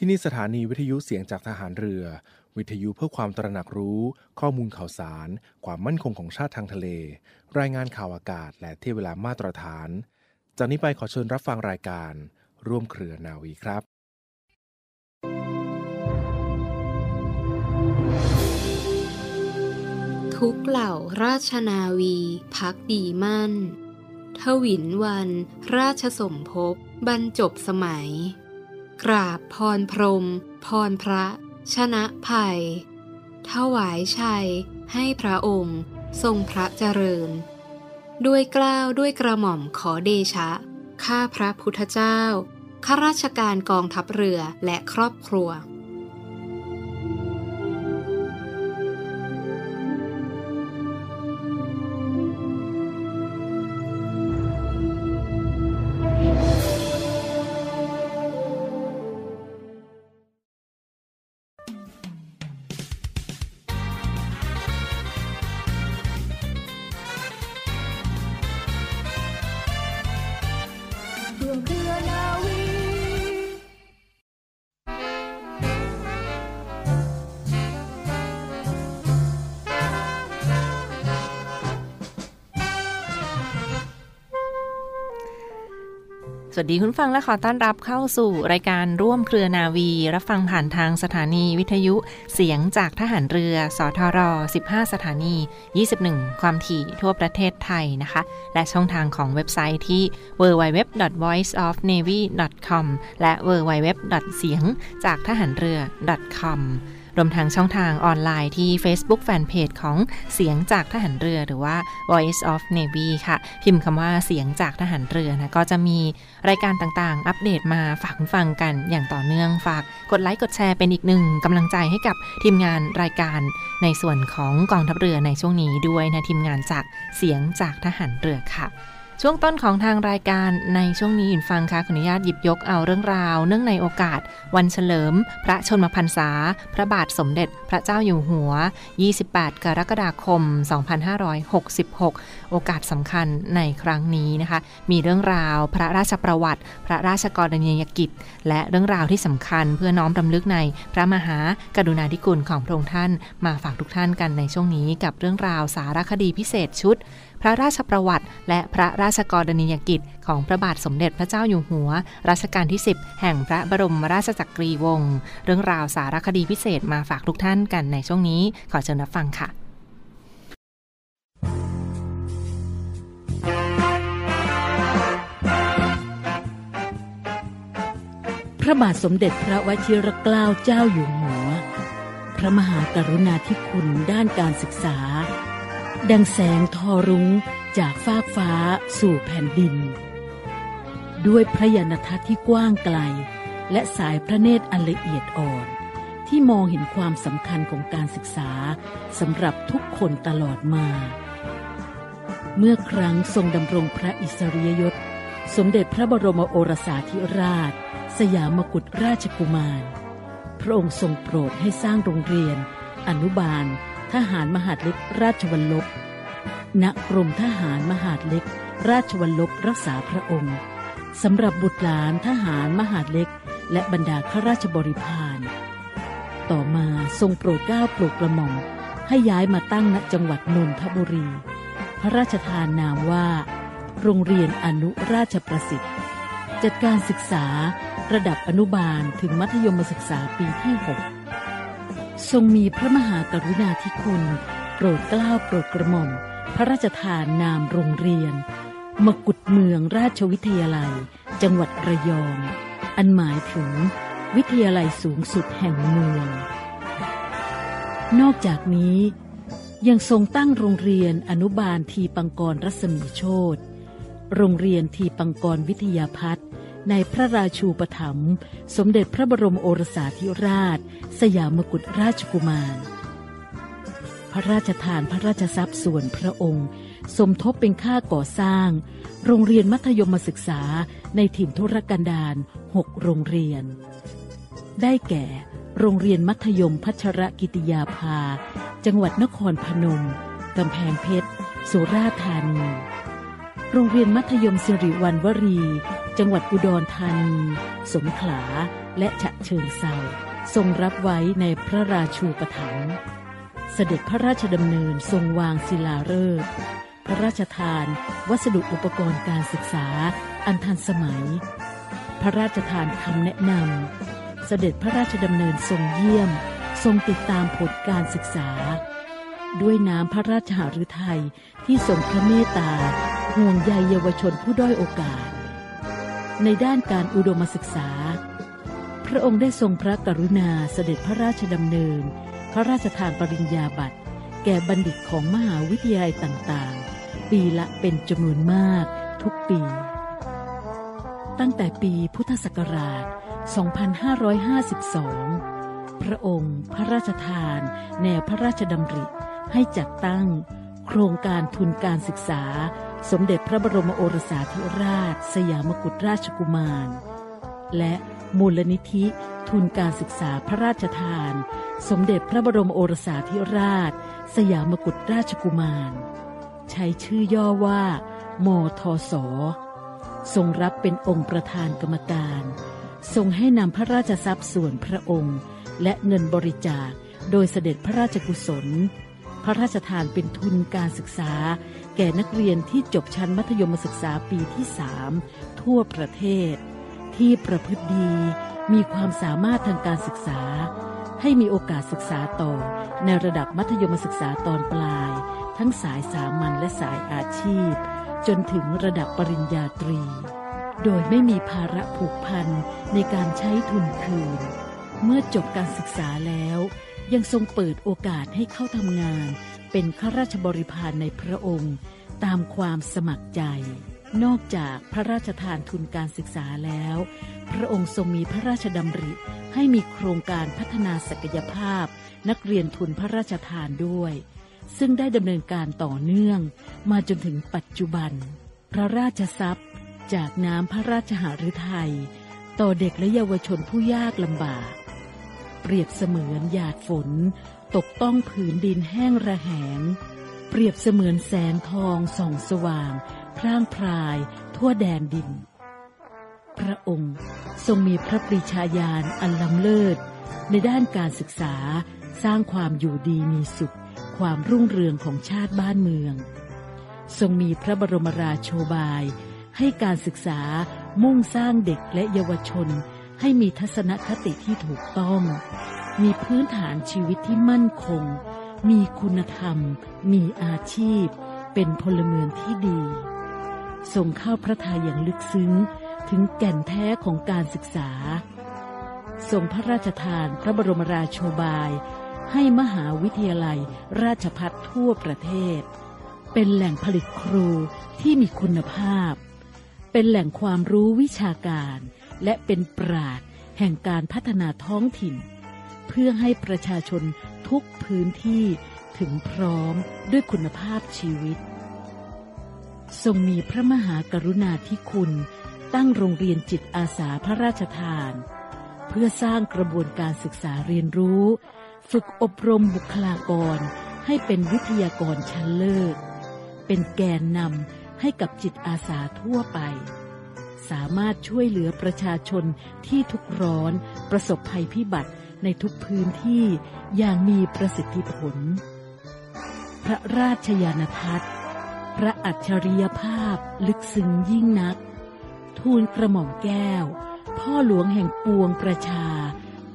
ที่นี่สถานีวิทยุเสียงจากทหารเรือ วิทยุเพื่อความตระหนักรู้ ข้อมูลข่าวสาร ความมั่นคงของชาติทางทะเล รายงานข่าวอากาศ และเที่เวลามาตรฐาน จากนี้ไปขอเชิญรับฟังรายการ ร่วมเครือนาวีครับทุกเหล่าราชนาวีพักดีมั่น ทวินวัน ราชสมภพบรรจบสมัย กราบพรพรม พรพระ ชนะภัย ถวายชัย ให้พระองค์ ทรงพระเจริญ ด้วยกล้าวด้วยกระหม่อมขอเดชะ ข้าพระพุทธเจ้าข้าราชการกองทัพเรือและครอบครัวร่ว วัสดีคุณฟังและขอต้อนรับเข้าสู่รายการร่วมเครือนาวี รับฟังผ่านทางสถานีวิทยุเสียงจากทหารเรือ สทร 15 สถานี 21 ความถี่ทั่วประเทศไทยนะคะ และช่องทางของเว็บไซต์ที่ www.voiceofnavy.com และ www. เสียงจากทหารเรือ .com รวมทั้งช่องทางออนไลน์ที่ Facebook Fanpage ของเสียงจากทหารเรือหรือว่า Voice of Navy ค่ะ พิมพ์คำว่าเสียงจากทหารเรือนะ ก็จะมีรายการต่างๆ อัปเดตมาฝากคุณฟังกันอย่างต่อเนื่องฝากกดไลค์กดแชร์เป็นอีกหนึ่งกำลังใจให้กับทีมงานรายการในส่วนของกองทัพเรือในช่วงนี้ด้วยนะทีมงานจากเสียงจากทหารเรือค่ะ ช่วงต้นของทางรายการในช่วงนี้อินฟังค่ะขออนุญาตหยิบยกเอาเรื่องราว เนื่องในโอกาส วันเฉลิม พระชนมพรรษา พระบาทสมเด็จพระเจ้าอยู่หัว 28 กรกฎาคม 2566 โอกาสสำคัญในครั้งนี้นะคะ มีเรื่องราวพระราชประวัติ พระราชกรณียกิจ และเรื่องราวที่สำคัญเพื่อน้อมรำลึกในพระมหากรุณาธิคุณของพระองค์ท่านมาฝากทุกท่านกันในช่วงนี้กับเรื่องราวสารคดีพิเศษชุด พระราชประวัติ และพระราชกรณียกิจ ของพระบาทสมเด็จพระเจ้าอยู่หัว รัชกาลที่ 10 แห่งพระบรมราชจักรีวงศ์เรื่องราวสารคดีพิเศษมาฝากทุกท่านกันในช่วงนี้ ขอเชิญรับฟังค่ะพระบาทสมเด็จพระวชิรเกล้าเจ้าอยู่หัว พระมหากรุณาธิคุณด้านการศึกษา ดังแสงทอรุ้งจากฟากฟ้าสู่แผ่นดิน ด้วยพระยานทัศน์ที่กว้างไกล และสายพระเนตรอันละเอียดอ่อน ที่มองเห็นความสำคัญของการศึกษาสำหรับทุกคนตลอดมา เมื่อครั้งทรงดำรงพระอิสริยยศ สมเด็จพระบรมโอรสาธิราช สยามกุฎราชกุมาร พระองค์ทรงโปรดให้สร้างโรงเรียน อนุบาล ทหารมหาดเล็กราชวัลลบณกรมทหารมหาดเล็ก ราชวัลลบรักษาพระองค์สำหรับบุตรหลานทหารมหาดเล็ก และบรรดาข้าราชบริพาร ต่อมาทรงโปรดเกล้าโปรดกระหม่อมให้ย้ายมาตั้งณจังหวัดนนทบุรี พระราชทานนามว่า โรงเรียนอนุราชประสิทธิ์ จัดการศึกษาระดับอนุบาลถึงมัธยมศึกษาปีที่ 6 ทรงมีพระมหากรุณาธิคุณ โปรดเกล้าโปรดกระหม่อม พระราชทานนามโรงเรียน มกุฎเมืองราชวิทยาลัย จังหวัดระยอง อันหมายถึง วิทยาลัยสูงสุดแห่งเมือง นอกจากนี้ยังทรงตั้งโรงเรียนอนุบาลทีปังกรรัศมีโชตโรงเรียนทีปังกรวิทยาพัฒน์ ในพระราชูปถัมภ์สมเด็จพระบรมโอรสาธิราช สยามกุฎราชกุมาร พระราชทานพระราชทรัพย์ส่วนพระองค์ สมทบเป็นค่าก่อสร้าง โรงเรียนมัธยมศึกษาในถิ่นทุรกันดารหกโรงเรียน ได้แก่ โรงเรียนมัธยมพัชรกิติยาภา จังหวัดนครพนมกำแพงเพชร สุราษฎร์ธานี โรงเรียนมัธยมสิริวัณวรี จังหวัดอุดรธานี สงขลา และฉะเชิงเซาทรงรับไว้ในพระราชูปถัมภ์เสด็จพระราชดำเนินทรงวางศิลาฤกษ์พระราชทาน วัสดุอุปกรณ์การศึกษา อันทันสมัย พระราชทานคำแนะนำเสด็จพระราชดำเนินทรงเยี่ยม ทรงติดตามผลการศึกษา ด้วยน้ำพระราชหฤทัยที่ทรงพระเมตตา ห่วงใยเยาวชนผู้ด้อยโอกาส ในด้านการอุดมศึกษา พระองค์ได้ทรงพระกรุณาเสด็จพระราชดำเนิน พระราชทานปริญญาบัตร แก่บัณฑิตของมหาวิทยาลัยต่างๆ ปีละเป็นจำนวนมากทุกปี ตั้งแต่ปีพุทธศักราช 2552 พระองค์พระราชทาน แนวพระราชดำริให้จัดตั้งโครงการทุนการศึกษา สมเด็จพระบรมโอรสาธิราช สยามกุฎราชกุมาร และมูลนิธิทุนการศึกษาพระราชทาน สมเด็จพระบรมโอรสาธิราช สยามกุฎราชกุมาร ใช้ชื่อย่อว่า มทศทรงรับเป็นองค์ประธานกรรมการ ทรงให้นำพระราชทรัพย์ส่วนพระองค์ และเงินบริจาคโดยเสด็จพระราชกุศล ระราชทานเป็นทุนการศึกษา แก่นักเรียนที่จบชั้นมัธยมศึกษาปีที่สามทั่วประเทศ ที่ประพฤติดี มีความสามารถทางการศึกษา ให้มีโอกาสศึกษาต่อ ในระดับมัธยมศึกษาตอนปลาย ทั้งสายสามัญและสายอาชีพ จนถึงระดับปริญญาตรี โดยไม่มีภาระผูกพันในการใช้ทุนคืน เมื่อจบการศึกษาแล้ว ยังทรงเปิดโอกาสให้เข้าทำงาน เป็นข้าราชบริพารในพระองค์ ตามความสมัครใจ นอกจากพระราชทานทุนการศึกษาแล้ว พระองค์ทรงมีพระราชดำริ ให้มีโครงการพัฒนาศักยภาพ นักเรียนทุนพระราชทานด้วย ซึ่งได้ดำเนินการต่อเนื่อง มาจนถึงปัจจุบัน พระราชทรัพย์ จากน้ำพระราชหฤทัยต่อเด็กและเยาวชนผู้ยากลำบาก เปรียบเสมือนหยาดฝน ตกต้องผืนดินแห้งระแหง เปรียบเสมือนแสงทองส่องสว่าง พร่างพราย ทั่วแดนดิน พระองค์ทรงมีพระปรีชาญาณอันล้ำเลิศ ในด้านการศึกษาสร้างความอยู่ดีมีสุข ความรุ่งเรืองของชาติบ้านเมือง ทรงมีพระบรมราโชบาย ให้การศึกษามุ่งสร้างเด็กและเยาวชน ให้มีทัศนคติที่ถูกต้อง มีพื้นฐานชีวิตที่มั่นคง มีคุณธรรม มีอาชีพ เป็นพลเมืองที่ดีทรงเข้าพระทัยอย่างลึกซึ้งถึงแก่นแท้ของการศึกษาทรงพระราชทานพระบรมราโชบาย ให้มหาวิทยาลัยราชพัฒทั่วประเทศ เป็นแหล่งผลิตครูที่มีคุณภาพ เป็นแหล่งความรู้วิชาการ และเป็นปราดแห่งการพัฒนาท้องถิ่น เพื่อให้ประชาชนทุกพื้นที่ถึงพร้อมด้วยคุณภาพชีวิต ทรงมีพระมหากรุณาธิคุณ ตั้งโรงเรียนจิตอาสาพระราชทาน เพื่อสร้างกระบวนการศึกษาเรียนรู้ ฝึกอบรมบุคลากร ให้เป็นวิทยากรชั้นเลิศ เป็นแกนนำให้กับจิตอาสาทั่วไป สามารถช่วยเหลือประชาชนที่ทุกข์ร้อน ประสบภัยพิบัติในทุกพื้นที่อย่างมีประสิทธิผล พระราชยานทัศน์ พระอัจฉริยภาพลึกซึ้งยิ่งนัก ทูลกระหม่อมแก้ว พ่อหลวงแห่งปวงประชา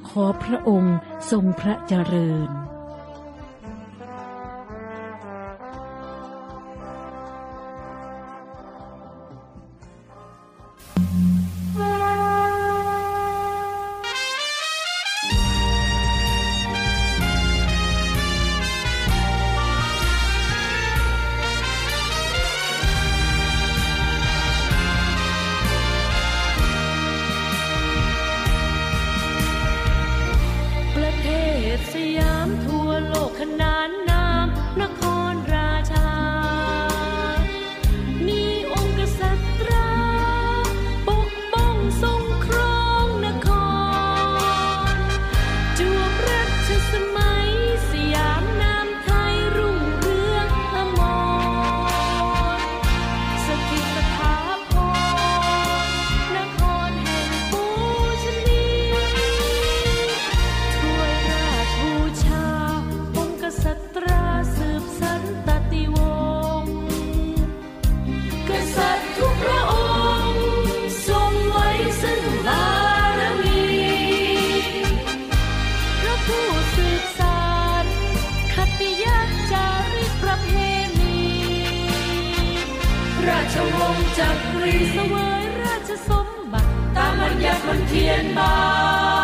ขอพระองค์ทรงพระเจริญ 天吧。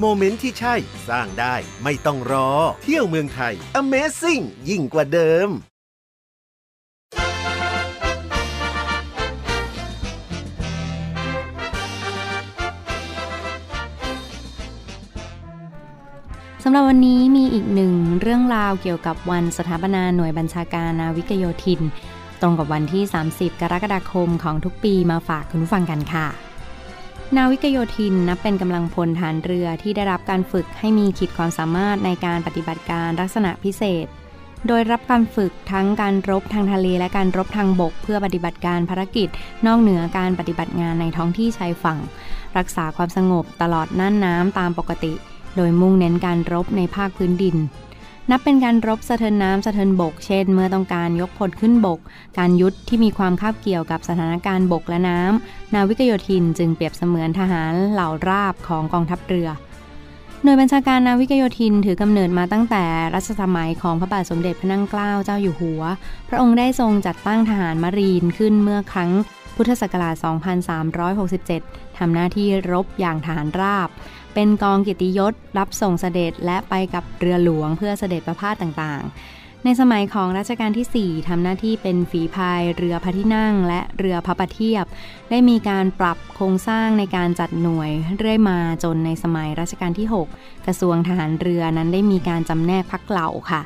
moment ที่ใช่สร้างได้ไม่ต้องรอ เที่ยวเมืองไทย Amazing ยิ่งกว่าเดิมสำหรับวันนี้มีอีกหนึ่งเรื่องราวเกี่ยวกับวันสถาปนาหน่วยบัญชาการนาวิกโยธิน ตรงกับวันที่ 30 กรกฎาคมของทุกปีมาฝากคุณผู้ฟังกันค่ะ นาวิกโยธินนับเป็นกำลังพลฐานเรือที่ได้รับการฝึกให้มีขีดความสามารถในการปฏิบัติการลักษณะพิเศษ โดยรับการฝึกทั้งการรบทางทะเลและการรบทางบก เพื่อปฏิบัติการภารกิจ นอกเหนือการปฏิบัติงานในท้องที่ชายฝั่ง รักษาความสงบตลอดน่านน้ำตามปกติ โดยมุ่งเน้นการรบในภาคพื้นดิน นับเป็นการรบสะเทินน้ำสะเทินบก เช่น เมื่อต้องการยกพลขึ้นบก การยุทธที่มีความคาบเกี่ยวกับสถานการณ์บกและน้ำ นาวิกโยธินจึงเปรียบเสมือนทหารเหล่าราบของกองทัพเรือ หน่วยบัญชาการนาวิกโยธินถือกำเนิดมาตั้งแต่รัชสมัยของพระบาทสมเด็จพระนั่งเกล้าเจ้าอยู่หัว พระองค์ได้ทรงจัดตั้งทหารมารีนขึ้นเมื่อครั้งพุทธศักราช 2367 ทำหน้าที่รบอย่างทหารราบ เป็นกองกียรติยศรับส่งเสด็จและไปกับเรือหลวงเพื่อเสด็จประพาสต่างๆ ในสมัยของรัชกาลที่ 4ทำหน้าที่เป็นฝีพายเรือพระที่นั่ง และเรือพระประเทียบ ได้มีการปรับโครงสร้างในการจัดหน่วยเรื่อยมาจนในสมัยรัชกาลที่ 6 กระทรวงทหารเรือนั้นได้มีการจำแนกพักเหล่าค่ะ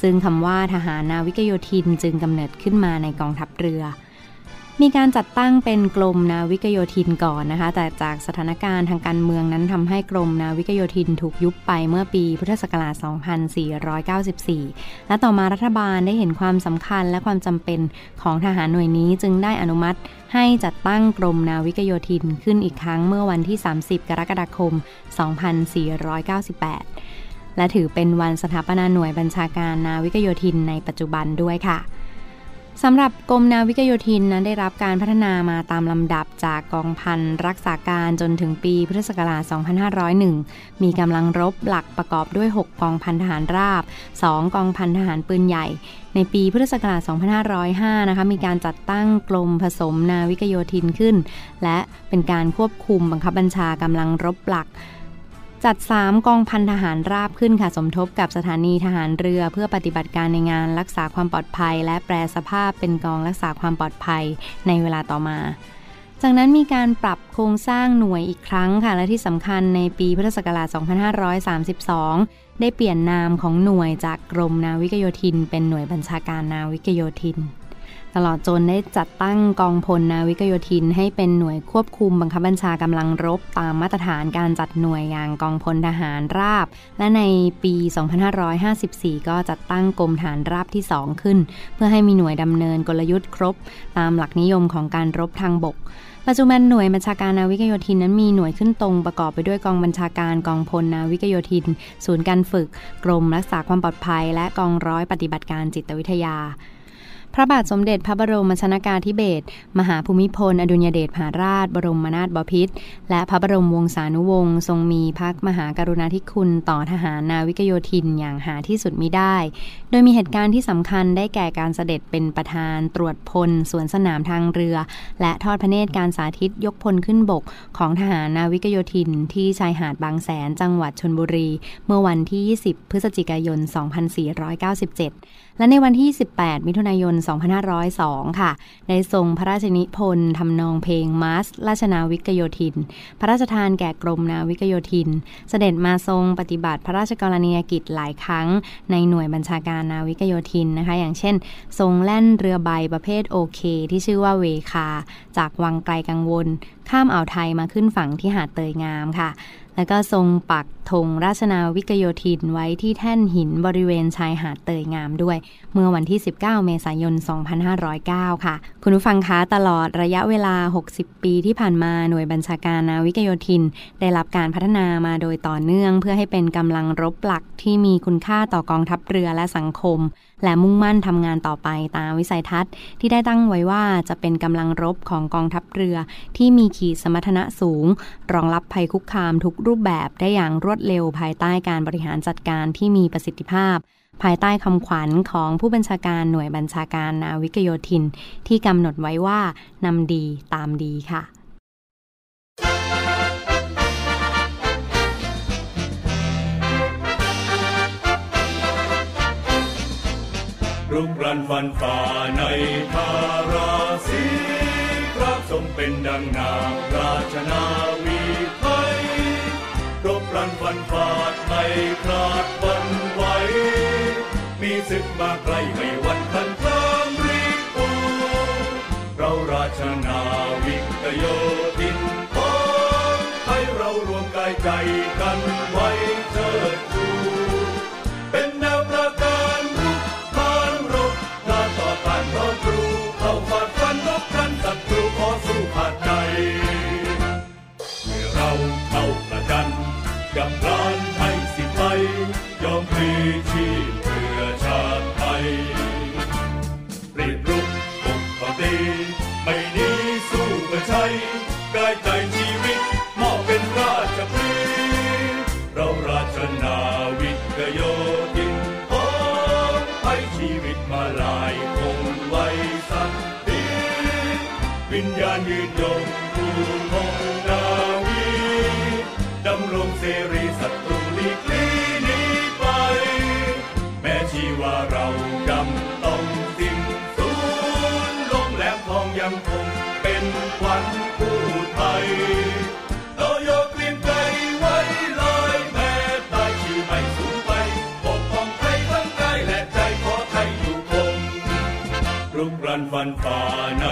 ซึ่งคำว่าทหารนาวิกโยธินจึงกำเนิดขึ้นมาในกองทัพเรือ มีการจัดตั้งเป็นกรมนาวิกโยธินก่อนนะคะ แต่จากสถานการณ์ทางการเมืองนั้นทำให้กรมนาวิกโยธินถูกยุบไปเมื่อปีพุทธศักราช 2494 และต่อมารัฐบาลได้เห็นความสำคัญและความจำเป็นของทหารหน่วยนี้จึงได้อนุมัติให้จัดตั้งกรมนาวิกโยธินขึ้นอีกครั้งเมื่อวันที่ 30 กรกฎาคม 2498 และถือเป็นวันสถาปนาหน่วยบัญชาการนาวิกโยธินในปัจจุบันด้วยค่ะ สำหรับกรมนาวิกโยธินนั้นได้รับการพัฒนามาตามลำดับจากกองพันรักษาการจนถึงปีพุทธศักราช 2501 มีกำลังรบหลักประกอบด้วย 6 กองพันทหารราบ 2 กองพันทหารปืนใหญ่ ในปีพุทธศักราช 2505 นะคะมีการจัดตั้งกรมผสมนาวิกโยธินขึ้น และเป็นการควบคุมบังคับบัญชากำลังรบหลัก จัด 3 กองพันทหารราบขึ้นค่ะสมทบกับสถานีทหารเรือ เพื่อปฏิบัติการในงานรักษาความปลอดภัย และแปรสภาพเป็นกองรักษาความปลอดภัยในเวลาต่อมา จากนั้นมีการปรับโครงสร้างหน่วยอีกครั้งค่ะและที่สำคัญในปีพุทธศักราช 2532 ได้เปลี่ยนนามของหน่วยจากกรมนาวิกโยธิน เป็นหน่วยบัญชาการนาวิกโยธิน ตลอดจนได้จัดตั้งกองพลนาวิกโยธิน ให้เป็นหน่วยควบคุมบังคับบัญชากำลังรบตามมาตรฐานการจัดหน่วยอย่างกองพลทหารราบ และในปี 2554 ก็จัดตั้งกรมฐานราบที่ 2 ขึ้น เพื่อให้มีหน่วยดำเนินกลยุทธ์ครบ ตามหลักนิยมของการรบทางบกปัจจุบันหน่วยบัญชาการนาวิกโยธินนั้นมีหน่วยขึ้นตรงประกอบไปด้วยกองบัญชาการกองพลนาวิกโยธิน ศูนย์การฝึก กรมรักษาความปลอดภัย และกองร้อยปฏิบัติการจิตวิทยา พระบาทสมเด็จพระบรมชนากาธิเบศรมหาภูมิพล อดุลยเดชมหาราช บรมนาถบพิตรและพระบรมวงศานุวงศ์ทรงมีพระมหากรุณาธิคุณต่อทหารนาวิกโยธินอย่างหาที่สุดมิได้ โดยมีเหตุการณ์ที่สำคัญได้แก่การเสด็จเป็นประธานตรวจพลสวนสนามทางเรือ และทอดพระเนตรการสาธิตยกพลขึ้นบกของทหารนาวิกโยธิน ที่ชายหาดบางแสนจังหวัดชนบุรี เมื่อวันที่ 20 พฤศจิกายน 2497 และในวันที่ 18 มิถุนายน 2502 ค่ะ ได้ทรงพระราชนิพนธ์ทำนองเพลงมาสราชนาวิกโยธิน พระราชทานแก่กรมนาวิกโยธิน เสด็จมาทรงปฏิบัติพระราชกรณียกิจหลายครั้ง ในหน่วยบัญชาการนาวิกโยธินนะคะ อย่างเช่น ทรงแล่นเรือใบประเภทโอเค ที่ชื่อว่าเวคา จากวังไกลกังวล ข้ามอ่าวไทยมาขึ้นฝั่งที่หาดเตยงามค่ะ แล้วก็ทรงปักธงราชนาวิกโยธินไว้ที่แท่นหินบริเวณชายหาดเตยงามด้วย เมื่อวันที่ 19 เมษายน 2509 ค่ะ คุณผู้ฟังคะตลอดระยะเวลา 60 ปีที่ผ่านมาหน่วยบัญชาการนาวิกโยธิน ได้รับการพัฒนามาโดยต่อเนื่อง เพื่อให้เป็นกำลังรบหลักที่มีคุณค่าต่อกองทัพเรือและสังคม และมุ่งมั่นทำงานต่อไปตามวิสัยทัศน์ ที่ได้ตั้งไว้ว่าจะเป็นกำลังรบของกองทัพเรือ ที่มีขีดสมรรถนะสูง รองรับภัยคุกคามทุกรูปแบบได้อย่างรวดเร็วภายใต้การบริหารจัดการที่มีประสิทธิภาพ ภายใต้คำขวัญของผู้บัญชาการหน่วยบัญชาการนาวิกโยธิน ที่กำหนดไว้ว่านำดีตามดีค่ะ รุกรันฟันฝ่าในทาราศีพระทรงเป็นดังนาราชนาวีไทยรบรันฟันฝ่าไม่คลาดวันไหวมีศึกมาไกลไม่วันพันคลามรีปูเราราชนาวิกโยธินพอให้เรารวมกายใจกัน รันฟันฝ่าใน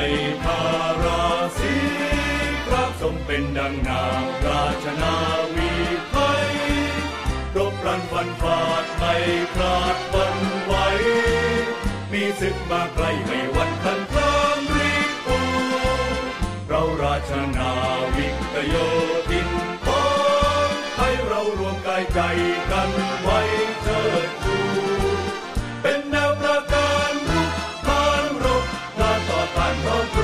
ทาราศีพระสมเป็นดังนางราชนาวีไทยรบรันฟันฝ่าไม่คลาดวันไหวมีศึกมาไกลไม่วันทันพรามรีปูเราราชนาวิกโยธินพอมให้เรารวมกายใจกันไวา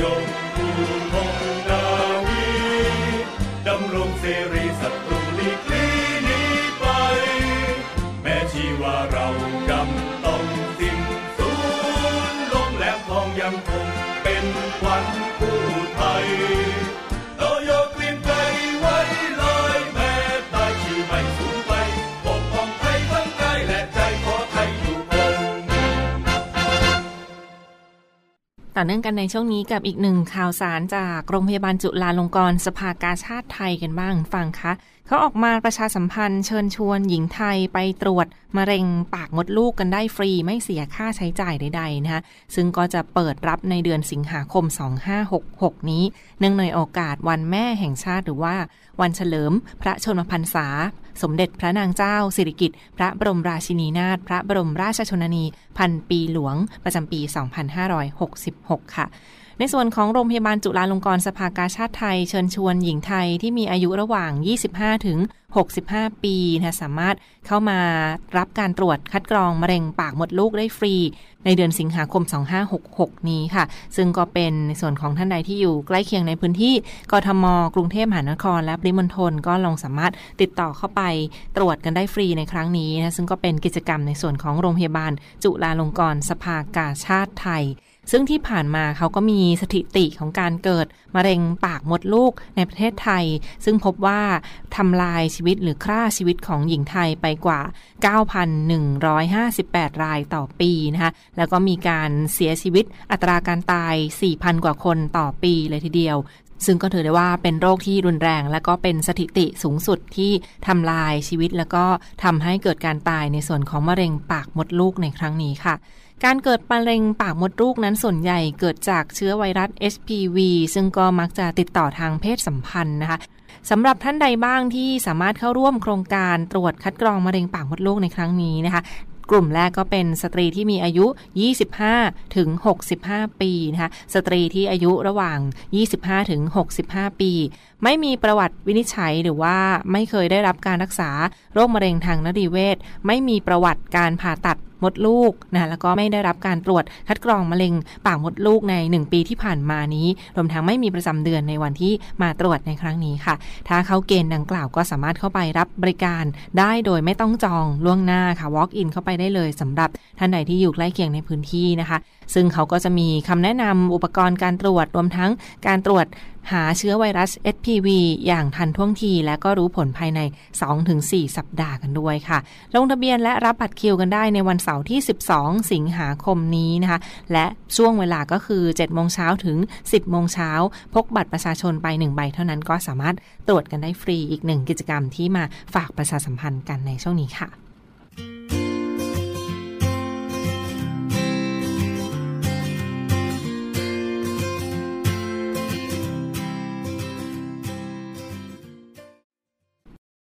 ยืนยงผู้คงนาวีดำรงเสรีศัตรูลีกลีนี้ไป แม้ชีวาเราจำต้องสิ้นสูญลงแหลมทองยังคงเป็นขวัญผู้ไทย ต่อเนื่องกันในช่วงนี้กับอีกหนึ่งข่าวสารจากโรงพยาบาลจุฬาลงกรณ์สภากาชาติไทยกันบ้างฟังคะเขาออกมาประชาสัมพันธ์เชิญชวนหญิงไทยไปตรวจมะเร็งปากมดลูกกันได้ฟรีไม่เสียค่าใช้จ่ายใดๆนะคะซึ่งก็จะเปิดรับในเดือนสิงหาคม 2566 นี้ เนื่องในโอกาสวันแม่แห่งชาติหรือว่า วันเฉลิมพระชนมพรรษา สมเด็จพระนางเจ้า สิริกิติ์พระบรมราชินีนาถพระบรมราชชนนีพันปีหลวง ประจำปี 2566 ค่ะในส่วนของโรงพยาบาลจุฬาลงกรณ์สภากาชาติไทย เชิญชวนหญิงไทยที่มีอายุระหว่าง 25 ถึง 65 ปีนะสามารถเข้ามารับการตรวจคัดกรองมะเร็งปากมดลูกได้ฟรี ในเดือนสิงหาคม 2566 นี้ค่ะ ซึ่งก็เป็นในส่วนของท่านใดที่อยู่ใกล้เคียงในพื้นที่กทม กรุงเทพมหานคร และปริมณฑลก็ลองสามารถติดต่อเข้าไปตรวจกันได้ฟรีในครั้งนี้นะซึ่งก็เป็นกิจกรรมในส่วนของโรงพยาบาล จุฬาลงกรณ์สภากาชาติไทย ซึ่งที่ผ่านมาเขาก็มีสถิติของการเกิดมะเร็งปากมดลูกในประเทศไทย ซึ่งพบว่าทำลายชีวิตหรือฆ่าชีวิตของหญิงไทยไปกว่า 9,158 รายต่อปีนะคะแล้วก็มีการเสียชีวิตอัตราการตาย 4,000 กว่าคนต่อปีเลยทีเดียวซึ่งก็ถือได้ว่าเป็นโรคที่รุนแรง และก็เป็นสถิติสูงสุดที่ทำลายชีวิต แล้วก็ทำให้เกิดการตายในส่วนของมะเร็งปากมดลูกในครั้งนี้ค่ะ การเกิดมะเร็งปากมดลูกนั้นส่วนใหญ่เกิดจากเชื้อไวรัส HPV ซึ่งก็มักจะติดต่อทางเพศสัมพันธ์นะคะสำหรับท่านใดบ้างที่สามารถเข้าร่วมโครงการตรวจคัดกรองมะเร็งปากมดลูกในครั้งนี้นะคะกลุ่มแรกก็เป็นสตรีที่มีอายุ 25 ถึง 65 ปีนะคะ สตรีที่อายุระหว่าง 25 ถึง 65 ปี ไม่มีประวัติวินิจฉัยหรือว่าไม่เคยได้รับการรักษาโรคมะเร็งทางนรีเวชไม่มีประวัติการผ่าตัดมดลูกนะแล้วก็ไม่ได้รับการตรวจคัดกรองมะเร็งปากมดลูกใน 1 ปีที่ผ่านมานี้ รวมทั้งไม่มีประจำเดือนในวันที่มาตรวจในครั้งนี้ค่ะ ถ้าเขาเกณฑ์ดังกล่าวก็สามารถเข้าไปรับบริการได้โดยไม่ต้องจองล่วงหน้าค่ะ walk in เข้าไปได้เลยสำหรับท่านใดที่อยู่ใกล้เคียงในพื้นที่นะคะ ซึ่งเขาก็จะมีคำแนะนำอุปกรณ์การตรวจรวมทั้งการตรวจหาเชื้อไวรัส HPV อย่างทันท่วงที และก็รู้ผลภายใน 2-4 สัปดาห์กันด้วยค่ะ ลงทะเบียนและรับบัตรคิวกันได้ในวันเสาร์ที่ 12 สิงหาคมนี้นะคะ และช่วงเวลาก็คือ 7 โมงเช้าถึง 10 โมงเช้า พกบัตรประชาชนไป 1 ใบเท่านั้นก็สามารถตรวจกันได้ฟรีอีกหนึ่งกิจกรรมที่มาฝากประชาสัมพันธ์กันในช่วงนี้ค่ะ